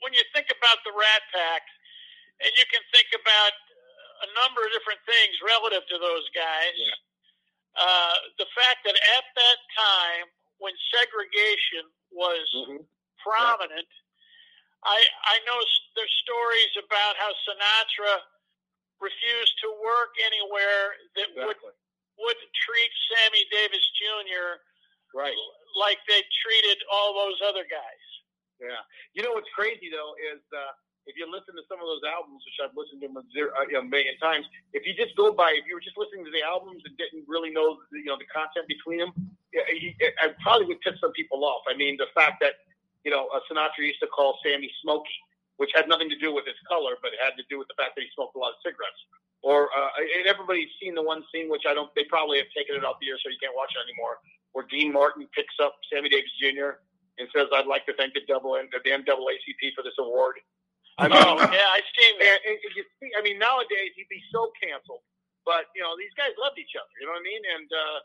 when you think about the Rat Pack, and you can think about a number of different things relative to those guys, Yeah. uh, the fact that at that time, when segregation was Mm-hmm. prominent, I, I know there's stories about how Sinatra refused to work anywhere that would, Exactly. would treat Sammy Davis Jr. Right. like they treated all those other guys. Yeah. You know what's crazy though is uh, if you listen to some of those albums, which I've listened to them a, zero, uh, you know, million times, if you just go by, if you were just listening to the albums and didn't really know, the, you know, the content between them, yeah, I probably would piss some people off. I mean, the fact that you know uh, Sinatra used to call Sammy Smokey, which had nothing to do with his color, but it had to do with the fact that he smoked a lot of cigarettes. Or uh, and everybody's seen the one scene, which I don't. They probably have taken it off the air, so you can't watch it anymore. Where Dean Martin picks up Sammy Davis Jr. and says, "I'd like to thank the double and the NAACP for this award." I mean, Oh, yeah, I've seen that. and, and you see, I mean, nowadays he'd be so canceled. But you know, these guys loved each other. You know what I mean? And uh,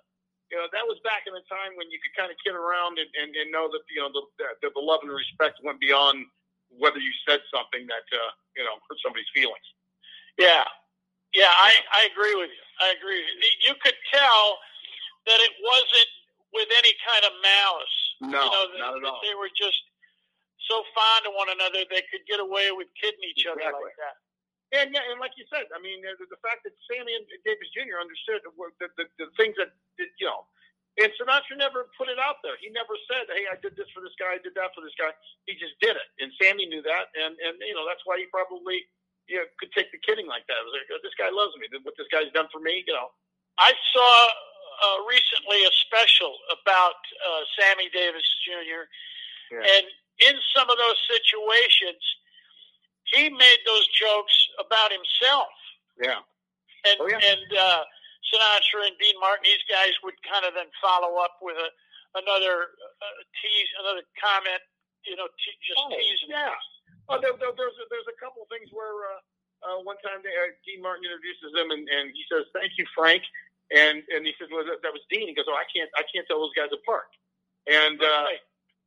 you know, that was back in the time when you could kind of kid around and, and, and know that you know the, the the love and respect went beyond whether you said something that uh, you know hurt somebody's feelings. Yeah, yeah, I, I agree with you. I agree. With you. you could tell that it wasn't with any kind of malice. No, you know, that, not at all. They were just so fond of one another they could get away with kidding each other like that. And yeah, and like you said, I mean, the, the fact that Sammy and Davis Jr. understood the, the, the, the things that you know, and Sinatra never put it out there. He never said, "Hey, I did this for this guy, I did that for this guy." He just did it, and Sammy knew that, and and you know that's why he probably you know, could take the kidding like that. It was like, oh, "This guy loves me. What this guy's done for me," you know. I saw uh, recently a special about uh, Sammy Davis Jr. Yeah. and in some of those situations, he made those jokes about himself. Yeah. and Oh, yeah. and uh, Sinatra and Dean Martin, these guys would kind of then follow up with a another uh, tease, another comment, you know, te- just Oh, teasing. yeah. Oh, there, there, there's a, there's a couple of things where uh, uh, one time they, uh, Dean Martin introduces him and, and he says, "Thank you, Frank," and and he says, "Well, that, that was Dean." He goes, "Oh, I can't I can't tell those guys apart." And uh, Right.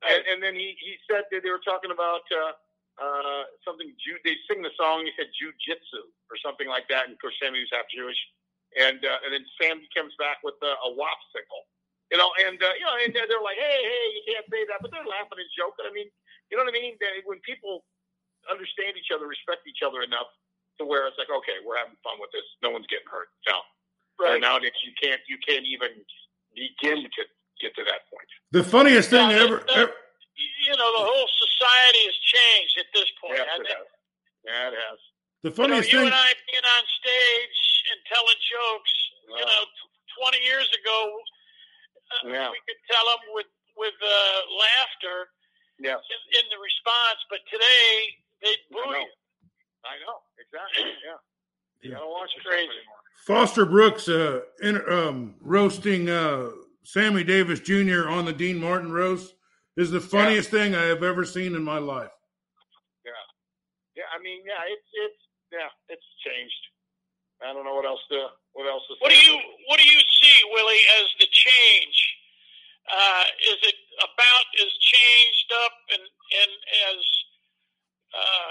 and, and then he, he said that they were talking about uh, uh, something. They sing the song. He said jujitsu or something like that. And of course, Sammy was half Jewish. And uh, and then Sam comes back with uh, a wopsicle, you know. And uh, you know, and they're, they're like, hey, hey, you can't say that, but they're laughing and joking. I mean, you know what I mean? They, when people understand each other, respect each other enough to where it's like, okay, we're having fun with this. No one's getting hurt. No. Right. And nowadays, you can't you can't even begin to get to that point. The funniest thing Yeah, ever, that- ever You know, the whole society has changed at this point. Yes, I it has. Yeah, it has. the you, know, funniest you thing. and I being on stage and telling jokes, you know, t- 20 years ago, uh, Yeah. we could tell them with, with uh, laughter Yes. in, in the response, but today they'd I boo know. you. I know. Exactly. Yeah. You Yeah. don't watch it crazy. anymore. Foster Brooks uh, in, um, roasting uh, Sammy Davis Jr. on the Dean Martin roast is the funniest thing I have ever seen in my life. Yeah, yeah. I mean, yeah, it's it's yeah, it's changed. I don't know what else to what else to What do you What do you see, Willie, as the change? Uh, is it about as changed up and and as uh,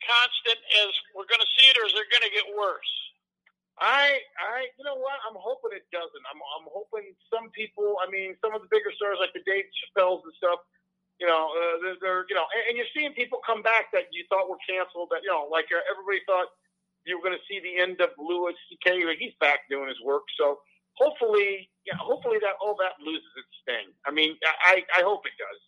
constant as we're going to see it, or is it going to get worse? I I you know what? I'm hoping it doesn't. I'm I'm hoping some people. I mean, some of the bigger stars like the Dave Chappelle's and stuff. You know, uh, they're, they're you know, and, and you're seeing people come back that you thought were canceled. That you know, like uh, everybody thought you were going to see the end of Louis C.K. Like, He's back doing his work. So hopefully, yeah, hopefully that all that loses its sting. I mean, I I hope it does.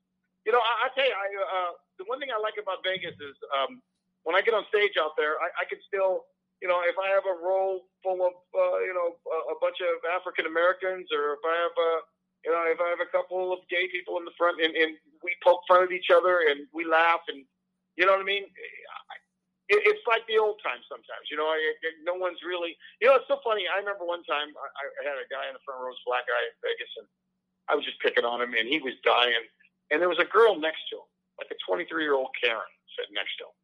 You know, I, I tell you, I uh, the one thing I like about Vegas is um, when I get on stage out there, I, I can still you know, if I have a row full of, uh, you know, a, a bunch of African Americans, or if I have a, you know, if I have a couple of gay people in the front, and, and we poke fun at each other and we laugh, and you know what I mean. it, it's like the old times sometimes. You know, it, it, no one's really. You know, it's so funny. I remember one time I, I had a guy in the front row, was black guy in Vegas, and I was just picking on him, and he was dying, and there was a girl next to him, like a 23 year old Karen, sitting next to him,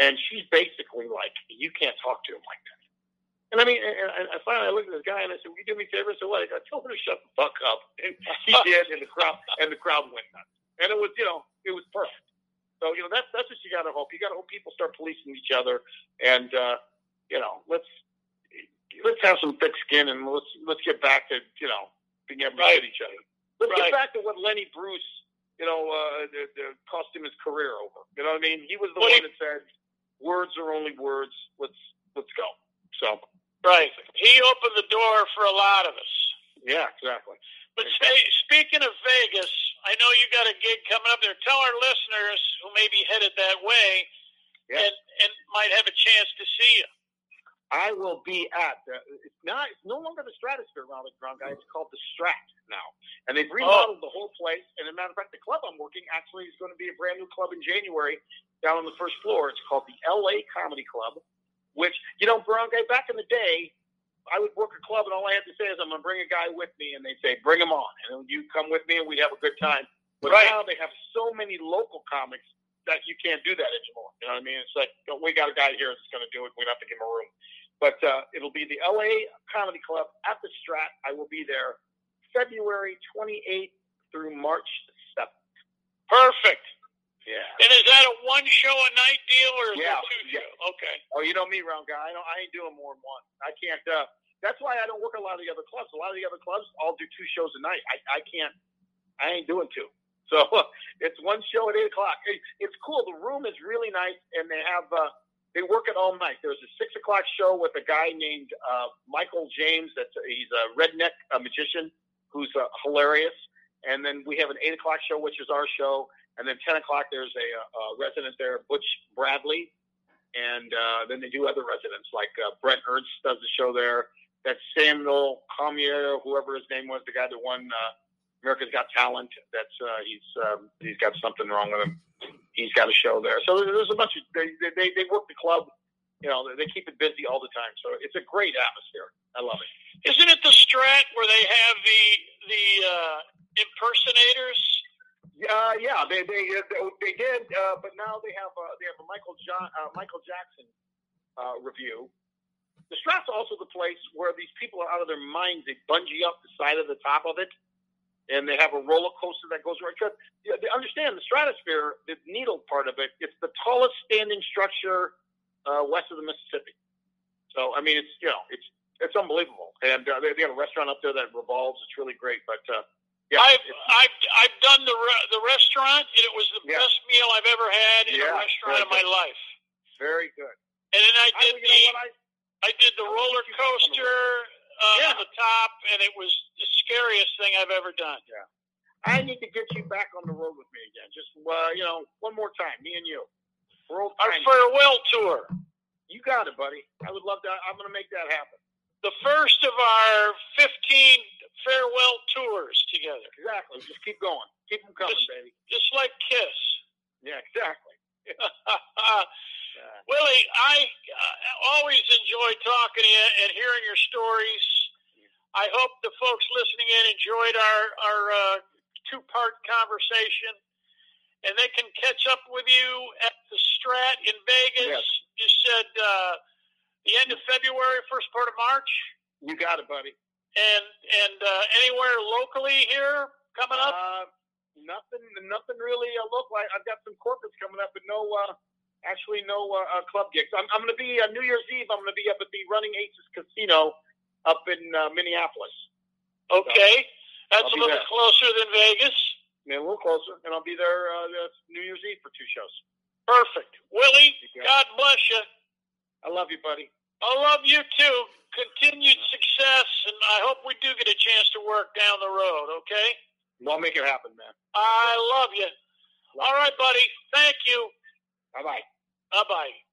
and she's basically like, you can't talk to him like that. And I mean, and I finally I looked at this guy and I said, "Will you do me a favor?" So what? I told her to shut the fuck up, [laughs] and he did, and the crowd and the crowd went nuts. And it was, you know, it was perfect. So you know that's that's what you got to hope. You got to hope people start policing each other, and uh, you know let's let's have some thick skin and let's let's get back to you know being able to right. hit each other. Let's right. get back to what Lenny Bruce, you know, uh, the, the cost him his career over. You know what I mean? He was the one that said, "Words are only words. Let's let's go." So right, he opened the door for a lot of us. Yeah, exactly. But say, speaking of Vegas, I know you got a gig coming up there. Tell our listeners who may be headed that way yeah. and, and might have a chance to see you. I will be at the, it's not it's no longer the Stratosphere Rally Ground guy. It's called the Strat now, and they've remodeled oh. the whole place. And as a matter of fact, the club I'm working actually is going to be a brand new club in January down on the first floor. It's called the L.A. Comedy Club, which you know, Brown guy back in the day, I would book a club, and all I had to say is, "I'm going to bring a guy with me," and they'd say, "Bring him on," and you come with me, and we'd have a good time. But right. now they have so many local comics that you can't do that anymore. You know what I mean? It's like we got a guy here that's going to do it. We don't have to give him a room. But uh, it'll be the LA Comedy Club at the Strat. I will be there February 28th through March 7th. Perfect. And is that a one show a night deal or is yeah, it two yeah. show? Okay. Oh, you know me, round guy. I don't. I ain't doing more than one. I can't. Uh, that's why I don't work a lot of the other clubs. A lot of the other clubs all do two shows a night. I, I can't. I ain't doing two. So [laughs] it's one show at eight o'clock. it's cool. The room is really nice, and they have. Uh, they work it all night. There's a six o'clock show with a guy named uh, Michael James. That's he's a redneck a magician who's uh, hilarious. And then we have an eight o'clock show, which is our show. And then ten o'clock, there's a, a resident there, Butch Bradley, and uh, then they do other residents like uh, Brent Ernst does the show there that Samuel Comroe, whoever his name was, the guy that won uh, America's Got Talent. That's uh, he's um, he's got something wrong with him. He's got a show there. So there's a bunch of they they they work the club. You know, they keep it busy all the time. So it's a great atmosphere. I love it. Isn't it the Strat where they have the the uh, impersonators? Uh, yeah, they they they did, uh, but now they have uh, they have a Michael John uh, Michael Jackson uh, review the Strat's also the place where these people are out of their minds. They bungee up the side of the top of it, and they have a roller coaster that goes. Because yeah, they understand the stratosphere, the needle part of it. It's the tallest standing structure uh, west of the Mississippi. So I mean, it's you know, it's it's unbelievable. And uh, they, they have a restaurant up there that revolves. It's really great. But uh, yeah, I've I've I've done the re- the restaurant, and it was the yeah. best meal I've ever had in yeah, a restaurant in my life. Very good. And then I did I, the. Know I did the roller coaster uh, on the top, and it was the scariest thing I've ever done. Yeah. I need to get you back on the road with me again. Just uh, you know, one more time, me and you. World Our farewell tour. You got it, buddy. I would love that. I'm going to make that happen. The first of our 15 farewell tours together. Exactly. Just keep going. Keep them coming, just, baby. Just like Kiss. Yeah, exactly. [laughs] Willie, I uh, always enjoy talking to you and hearing your stories. I hope the folks listening in enjoyed our our uh, two part conversation, and they can catch up with you at the Strat in Vegas. Yes. You said uh, the end of February, first part of March. You got it, buddy. And and uh, anywhere locally here coming up? Uh, nothing, nothing really uh, local. I, have got some corporates coming up, but no. Uh, actually no uh, uh, club gigs. I'm, I'm going to be uh, New Year's Eve. I'm going to be up at the Running Aces Casino up in uh, Minneapolis. Okay, so that's a little there. closer than Vegas. Yeah, a little closer, and I'll be there uh, New Year's Eve for two shows. Perfect, Willie. God bless you. I love you, buddy. I love you too. Continued success, and I hope we do get a chance to work down the road. Okay. I'll make it happen, man. I love you. Love All right, buddy. Thank you. Bye bye. Bye bye.